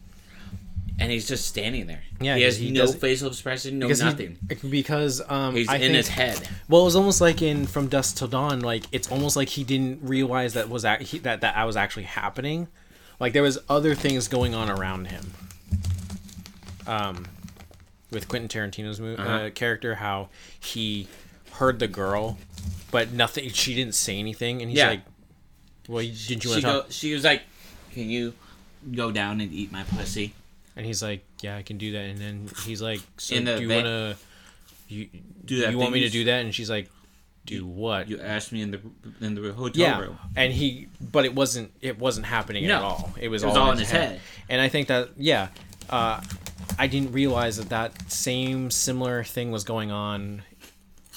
[SPEAKER 1] and he's just standing there
[SPEAKER 2] Yeah,
[SPEAKER 1] he has
[SPEAKER 2] he
[SPEAKER 1] no facial expression no
[SPEAKER 2] Because he-
[SPEAKER 1] nothing
[SPEAKER 2] because um,
[SPEAKER 1] he's
[SPEAKER 2] I
[SPEAKER 1] in
[SPEAKER 2] think,
[SPEAKER 1] his head
[SPEAKER 2] Well, it was almost like in From Dusk Till Dawn. Like it's almost like he didn't realize that was he, that that I was actually happening. Like there was other things going on around him. Um, with Quentin Tarantino's mo- uh
[SPEAKER 1] Uh-huh.
[SPEAKER 2] character, how he heard the girl, but nothing. She didn't say anything, and he's
[SPEAKER 1] Yeah.
[SPEAKER 2] like, "Well, didn't you
[SPEAKER 1] she,
[SPEAKER 2] want to
[SPEAKER 1] go,
[SPEAKER 2] talk?"
[SPEAKER 1] she was like can you go down and eat my pussy
[SPEAKER 2] And he's like, "Yeah, I can do that." And then he's like, "So do you want to?" You,
[SPEAKER 1] Do that
[SPEAKER 2] you want me to do that? And she's like, do what?
[SPEAKER 1] You asked me in the in the hotel
[SPEAKER 2] yeah,
[SPEAKER 1] room.
[SPEAKER 2] and he, but it wasn't it wasn't happening
[SPEAKER 1] No.
[SPEAKER 2] at all. It was,
[SPEAKER 1] It was
[SPEAKER 2] all, in his head.
[SPEAKER 1] head.
[SPEAKER 2] And I think that yeah, uh, I didn't realize that that same similar thing was going on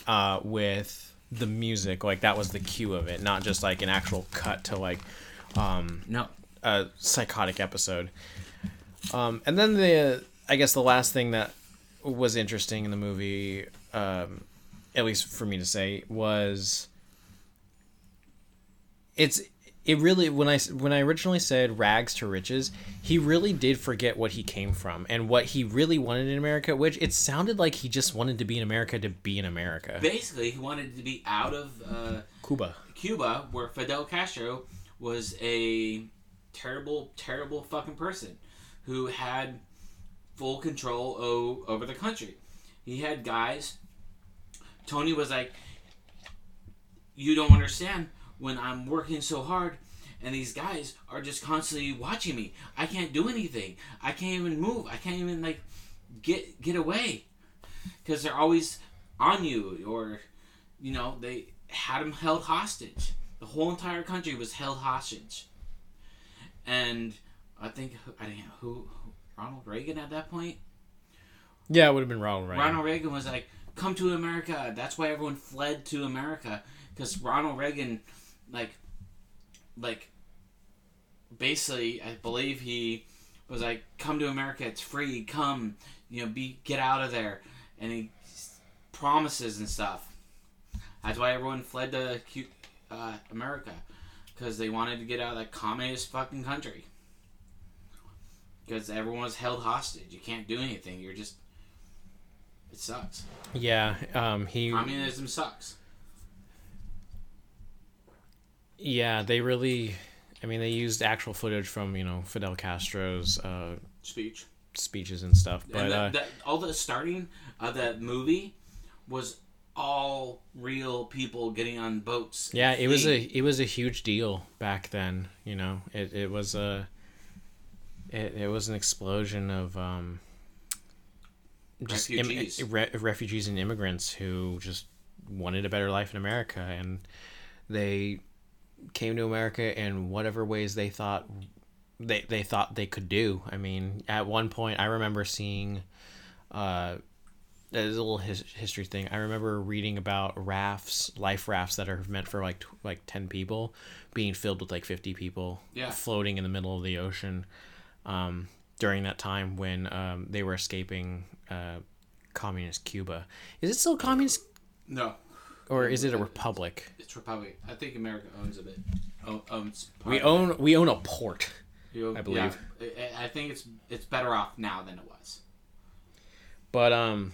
[SPEAKER 2] uh, with the music. Like that was the cue of it, not just like an actual cut to like um,
[SPEAKER 1] No.
[SPEAKER 2] a psychotic episode. Um, and then the I guess the last thing that was interesting in the movie, um, at least for me to say, was it's it really when I when I originally said rags to riches, he really did forget what he came from and what he really wanted in America. Which it sounded like he just wanted to be in America to be in America.
[SPEAKER 1] Basically, he wanted to be out of uh,
[SPEAKER 2] Cuba.
[SPEAKER 1] Cuba, where Fidel Castro was a terrible, terrible fucking person who had full control o- over the country. He had guys. Tony was like, "You don't understand when I'm working so hard." And these guys are just constantly watching me. I can't do anything. I can't even move. I can't even like get get away because they're always on you or you know they had them held hostage the whole entire country was held hostage and i think i didn't who ronald reagan at that point
[SPEAKER 2] Yeah, it would have been Ronald Reagan.
[SPEAKER 1] ronald reagan was like come to america that's why everyone fled to america because ronald reagan like like basically i believe he was like come to america it's free come you know be get out of there. And he promises and stuff. That's why everyone fled to uh, america because they wanted to get out of that communist fucking country. Because everyone was held hostage. You can't do anything. You're just it sucks.
[SPEAKER 2] Yeah, um, he.
[SPEAKER 1] communism sucks
[SPEAKER 2] Yeah, they really. I mean, they used actual footage from you know Fidel Castro's uh,
[SPEAKER 1] speech
[SPEAKER 2] speeches and stuff, but
[SPEAKER 1] and
[SPEAKER 2] uh,
[SPEAKER 1] that, all the starting of that movie was all real people getting on boats
[SPEAKER 2] yeah, it was a it was a huge deal back then. You know, it it was a it, it was an explosion of um, just im- re- refugees and immigrants who just wanted a better life in America, and they came to America in whatever ways they thought they they thought they could do. I mean, at one point, I remember seeing uh, a little his, history thing. I remember reading about rafts, life rafts that are meant for like like ten people, being filled with like fifty people,
[SPEAKER 1] Yeah.
[SPEAKER 2] floating in the middle of the ocean. Um, during that time when um, they were escaping uh, communist Cuba, is it still communist
[SPEAKER 1] no
[SPEAKER 2] or is it a republic?
[SPEAKER 1] it's republic i think america owns a bit o- owns
[SPEAKER 2] We own we own a port.
[SPEAKER 1] You-
[SPEAKER 2] I believe.
[SPEAKER 1] yeah, I- I think it's it's better off now than it was.
[SPEAKER 2] But um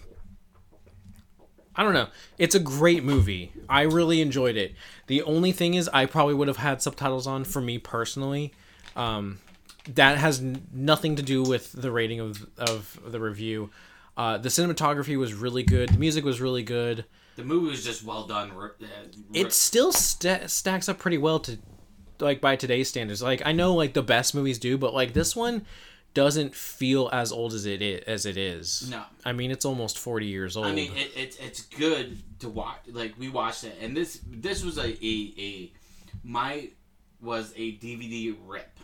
[SPEAKER 2] I don't know. It's a great movie. I really enjoyed it. The only thing is I probably would have had subtitles on for me personally. Um that has n- nothing to do with the rating of of the review. Uh, the cinematography was really good. The music was really good.
[SPEAKER 1] The movie was just well done. uh,
[SPEAKER 2] It still sta stacks up pretty well to like by today's standards. Like I know like the best movies do, but like this one doesn't feel as old as it is, as it is.
[SPEAKER 1] No.
[SPEAKER 2] I mean it's almost 40 years old.
[SPEAKER 1] I mean, it, it's it's good to watch. Like we watched it, and this this was a a, a my was a DVD rip,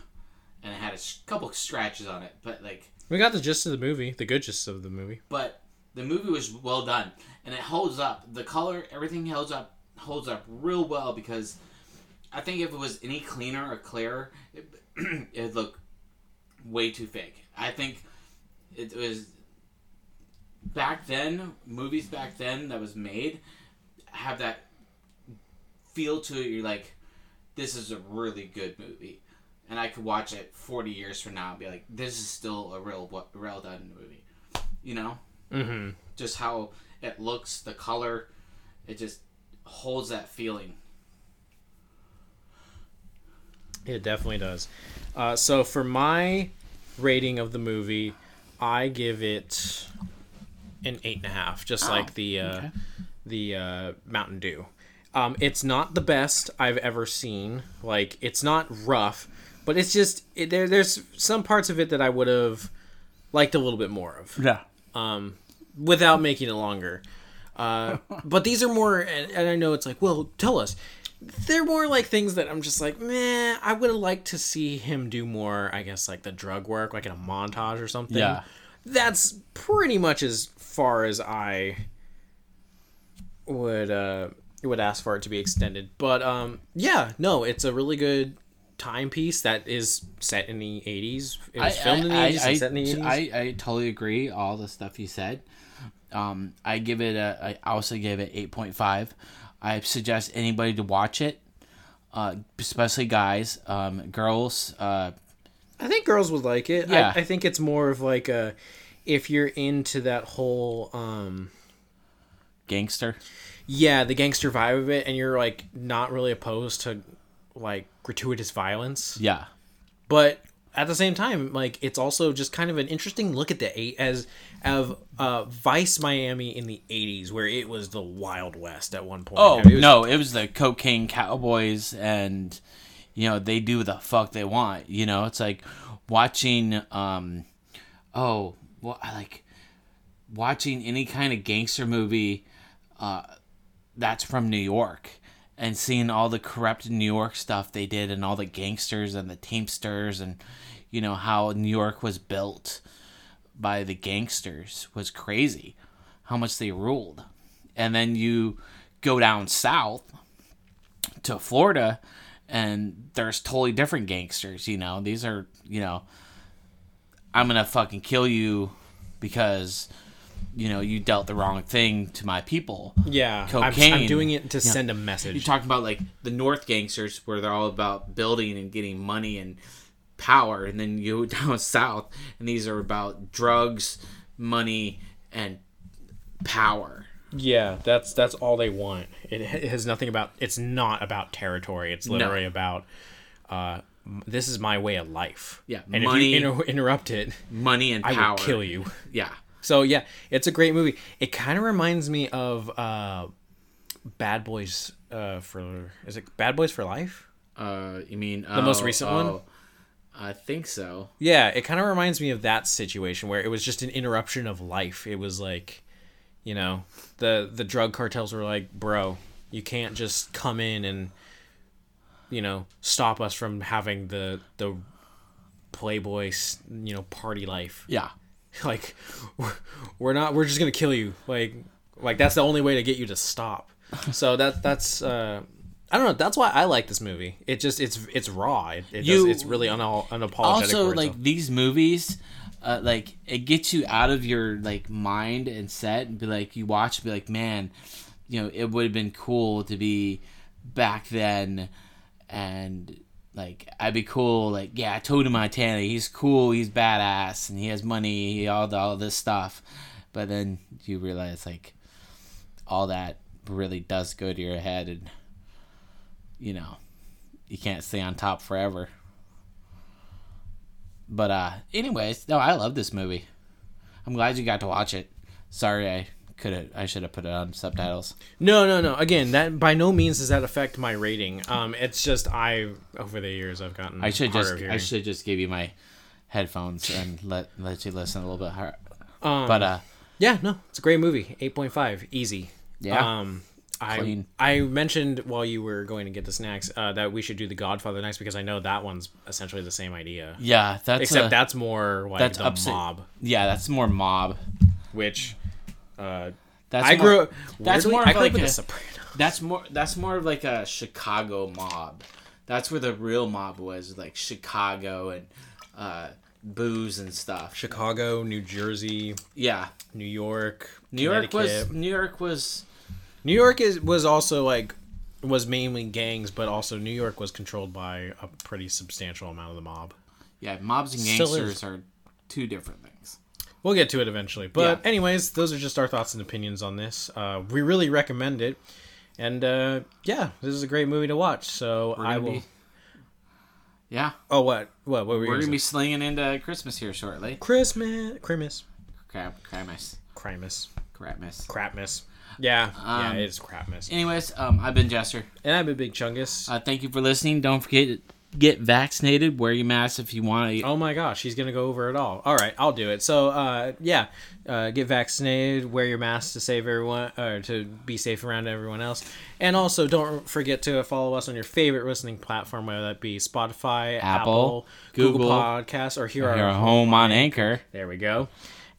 [SPEAKER 1] and it had a couple scratches on it, but like
[SPEAKER 2] We got the gist of the movie, the good gist of the movie.
[SPEAKER 1] but the movie was well done and it holds up. The color everything holds up holds up real well because i think if it was any cleaner or clearer it, it'd look way too fake. I think it was back then movies back then that was made have that feel to it. You're like this is a really good movie. And i could watch it 40 years from now and be like this is still a real well done movie. You know?
[SPEAKER 2] Mm-hmm.
[SPEAKER 1] just how it looks, the color, it just holds that feeling.
[SPEAKER 2] It definitely does. Uh, so for my rating of the movie, I give it an eight and a half, just
[SPEAKER 1] Oh,
[SPEAKER 2] like the uh,
[SPEAKER 1] okay.
[SPEAKER 2] the uh, Mountain Dew. Um, it's not the best I've ever seen. Like it's not rough, but it's just it, there. There's some parts of it that I would have liked a little bit more of.
[SPEAKER 3] Yeah.
[SPEAKER 2] um, without making it longer. Uh, but these are more, and, and I know it's like, well, tell us. They're more like things that I'm just like, man, I would have liked to see him do more. I guess like the drug work, like in a montage or something.
[SPEAKER 1] Yeah.
[SPEAKER 2] that's pretty much as far as I would uh would ask for it to be extended. But um, yeah, no, it's a really good timepiece that is set in the 80s. It was filmed in the 80s
[SPEAKER 1] I,
[SPEAKER 2] and set in the 80s.
[SPEAKER 1] I, I totally agree. All the stuff you said. Um, I give it a. I also give it eight point five. I suggest anybody to watch it, uh, especially guys, um, girls. Uh,
[SPEAKER 2] I think girls would like it.
[SPEAKER 1] Yeah.
[SPEAKER 2] I, I think it's more of like a if you're into that whole um
[SPEAKER 1] gangster.
[SPEAKER 2] yeah, the gangster vibe of it and you're like not really opposed to like gratuitous violence.
[SPEAKER 1] Yeah.
[SPEAKER 2] But at the same time, like it's also just kind of an interesting look at the eight as of uh Vice Miami in the 80s where it was the Wild West at one point.
[SPEAKER 1] Oh
[SPEAKER 2] I mean, it
[SPEAKER 1] no, it was the cocaine cowboys, and you know they do the fuck they want. You know, it's like watching. um Oh, well, I like watching any kind of gangster movie uh, that's from New York and seeing all the corrupt New York stuff they did and all the gangsters and the Teamsters and you know how New York was built by the gangsters was crazy how much they ruled. And then you go down south to Florida and there's totally different gangsters you know. These are you know I'm gonna fucking kill you because you know you dealt the wrong thing to my people
[SPEAKER 2] yeah, I'm- I'm, doing it to send a message.
[SPEAKER 1] you
[SPEAKER 2] message.
[SPEAKER 1] talk about like the North gangsters where they're all about building and getting money and power, and then you go down south and these are about drugs, money, and power.
[SPEAKER 2] Yeah, that's that's all they want. It, it has nothing about. It's not about territory. It's literally about. Uh, this is my way of life.
[SPEAKER 1] Yeah,
[SPEAKER 2] and
[SPEAKER 1] money-
[SPEAKER 2] if you inter- interrupt it,
[SPEAKER 1] Money and
[SPEAKER 2] I
[SPEAKER 1] power.
[SPEAKER 2] will kill you.
[SPEAKER 1] Yeah.
[SPEAKER 2] So yeah, it's a great movie. It kind of reminds me of uh, Bad Boys uh, for. Is it Bad Boys for Life?
[SPEAKER 1] Uh, you mean
[SPEAKER 2] The most recent one?
[SPEAKER 1] I think so.
[SPEAKER 2] Yeah, it kind of reminds me of that situation where it was just an interruption of life. It was like, you know, the the drug cartels were like, "Bro, you can't just come in and you know, stop us from having the the playboy, you know, party life.
[SPEAKER 1] Yeah.
[SPEAKER 2] Like we're, we're not we're just to kill you. Like like that's the only way to get you to stop." So that that's uh I don't know. That's why I like this movie. It just it's it's raw. It, it
[SPEAKER 1] You-
[SPEAKER 2] does, it's really unal- unapologetic.
[SPEAKER 1] also like these movies uh, like it gets you out of your like mind and set and be like you watch and be like man you know it would have been cool to be back then and like i'd be cool like yeah Tony Montana he's cool he's badass and he has money he, all, the, all this stuff but then you realize like all that really does go to your head and you know you can't stay on top forever but uh anyways, no, I love this movie. I'm glad you got to watch it. Sorry I could have I should have put it on subtitles.
[SPEAKER 2] No, no, no. Again, that by no means does that affect my rating. Um, it's just I over the years I've gotten.
[SPEAKER 1] I should just I should just give you my headphones and let let you listen a little bit hard.
[SPEAKER 2] Um,
[SPEAKER 1] But uh
[SPEAKER 2] yeah, no, it's a great movie. Eight point five, easy.
[SPEAKER 1] Yeah.
[SPEAKER 2] Um, I
[SPEAKER 1] Clean.
[SPEAKER 2] I mentioned while you were going to get the snacks uh, that we should do the Godfather next because I know that one's essentially the same idea.
[SPEAKER 1] yeah, that's
[SPEAKER 2] Except
[SPEAKER 1] a-
[SPEAKER 2] that's more like
[SPEAKER 1] that's
[SPEAKER 2] the
[SPEAKER 1] upset-
[SPEAKER 2] mob,
[SPEAKER 1] yeah, that's more mob.
[SPEAKER 2] which uh,
[SPEAKER 1] That's
[SPEAKER 2] I
[SPEAKER 1] more,
[SPEAKER 2] grew up.
[SPEAKER 1] That's
[SPEAKER 2] weirdly,
[SPEAKER 1] more
[SPEAKER 2] I grew
[SPEAKER 1] like
[SPEAKER 2] up with
[SPEAKER 1] a,
[SPEAKER 2] the Sopranos.
[SPEAKER 1] that's more that's more of like a Chicago mob. That's where the real mob was, like Chicago and uh, booze and stuff.
[SPEAKER 2] Chicago, New Jersey,
[SPEAKER 1] Yeah,
[SPEAKER 2] New York,
[SPEAKER 1] New York was New York was
[SPEAKER 2] New York is was also like was mainly gangs, but also New York was controlled by a pretty substantial amount of the mob.
[SPEAKER 1] yeah. Mobs and gangsters are two different things.
[SPEAKER 2] We'll get to it eventually. But
[SPEAKER 1] Yeah.
[SPEAKER 2] anyways, those are just our thoughts and opinions on this. Uh, we really recommend it, and uh, yeah, this is a great movie to watch. So I will.
[SPEAKER 1] be- Yeah,
[SPEAKER 2] Oh, what? What? What were you
[SPEAKER 1] we're
[SPEAKER 2] gonna
[SPEAKER 1] be slinging into Christmas here shortly.
[SPEAKER 2] Christmas, Christmas,
[SPEAKER 1] Crap, Christmas,
[SPEAKER 2] Christmas,
[SPEAKER 1] Christmas.
[SPEAKER 2] Crapmas. Yeah, yeah,
[SPEAKER 1] Um,
[SPEAKER 2] it is Crapmas.
[SPEAKER 1] Anyways, um, I've been Jester.
[SPEAKER 2] And I've been big chungus.
[SPEAKER 1] Uh, thank you for listening. Don't forget get vaccinated. Wear your mask if you want to.
[SPEAKER 2] Oh my gosh, he's gonna go over it all. All right, I'll do it. So, uh, yeah, uh, get vaccinated, wear your mask to save everyone, or to be safe around everyone else, and also don't forget to follow us on your favorite listening platform, whether that be Spotify, Apple, Google,
[SPEAKER 1] Google,
[SPEAKER 2] Podcasts, or here our
[SPEAKER 1] home on Anchor.
[SPEAKER 2] There we go.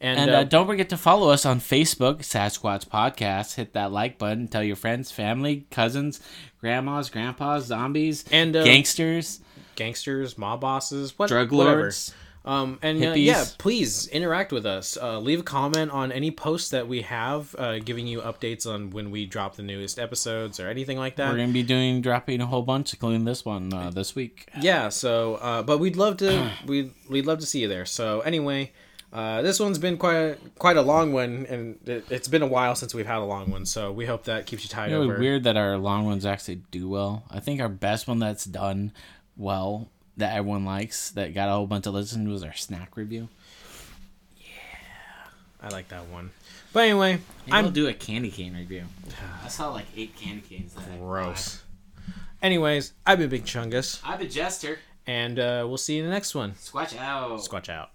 [SPEAKER 2] And,
[SPEAKER 1] And
[SPEAKER 2] uh,
[SPEAKER 1] uh, don't forget to follow us on Facebook, Sasquatch Podcast. Hit that like button. Tell your friends, family, cousins, grandmas, grandpas, zombies,
[SPEAKER 2] And, uh,
[SPEAKER 1] gangsters,
[SPEAKER 2] gangsters, mob bosses, what,
[SPEAKER 1] drug
[SPEAKER 2] whatever.
[SPEAKER 1] lords.
[SPEAKER 2] Um, and uh, yeah, please interact with us. Uh, leave a comment on any posts that we have, uh, giving you updates on when we drop the newest episodes or anything like that.
[SPEAKER 1] We're gonna be doing dropping a whole bunch, including this one uh, this week.
[SPEAKER 2] yeah. So, uh, but we'd love to we we'd love to see you there. So anyway, uh, this one's been quite a, quite a long one, and it, it's been a while since we've had a long one. So we hope that keeps you tied
[SPEAKER 1] You know,
[SPEAKER 2] over.
[SPEAKER 1] weird that our long ones actually do well. I think our best one that's done well that everyone likes that got a whole bunch of listens was our snack review.
[SPEAKER 2] Yeah, I like that one. But anyway,
[SPEAKER 1] Maybe
[SPEAKER 2] I'm
[SPEAKER 1] I'll do a candy cane review. I saw like eight candy canes. That
[SPEAKER 2] gross. Anyways, I've been Big Chungus.
[SPEAKER 1] I'm a jester.
[SPEAKER 2] and uh, we'll see you in the next one.
[SPEAKER 1] Squatch out.
[SPEAKER 2] Squatch out.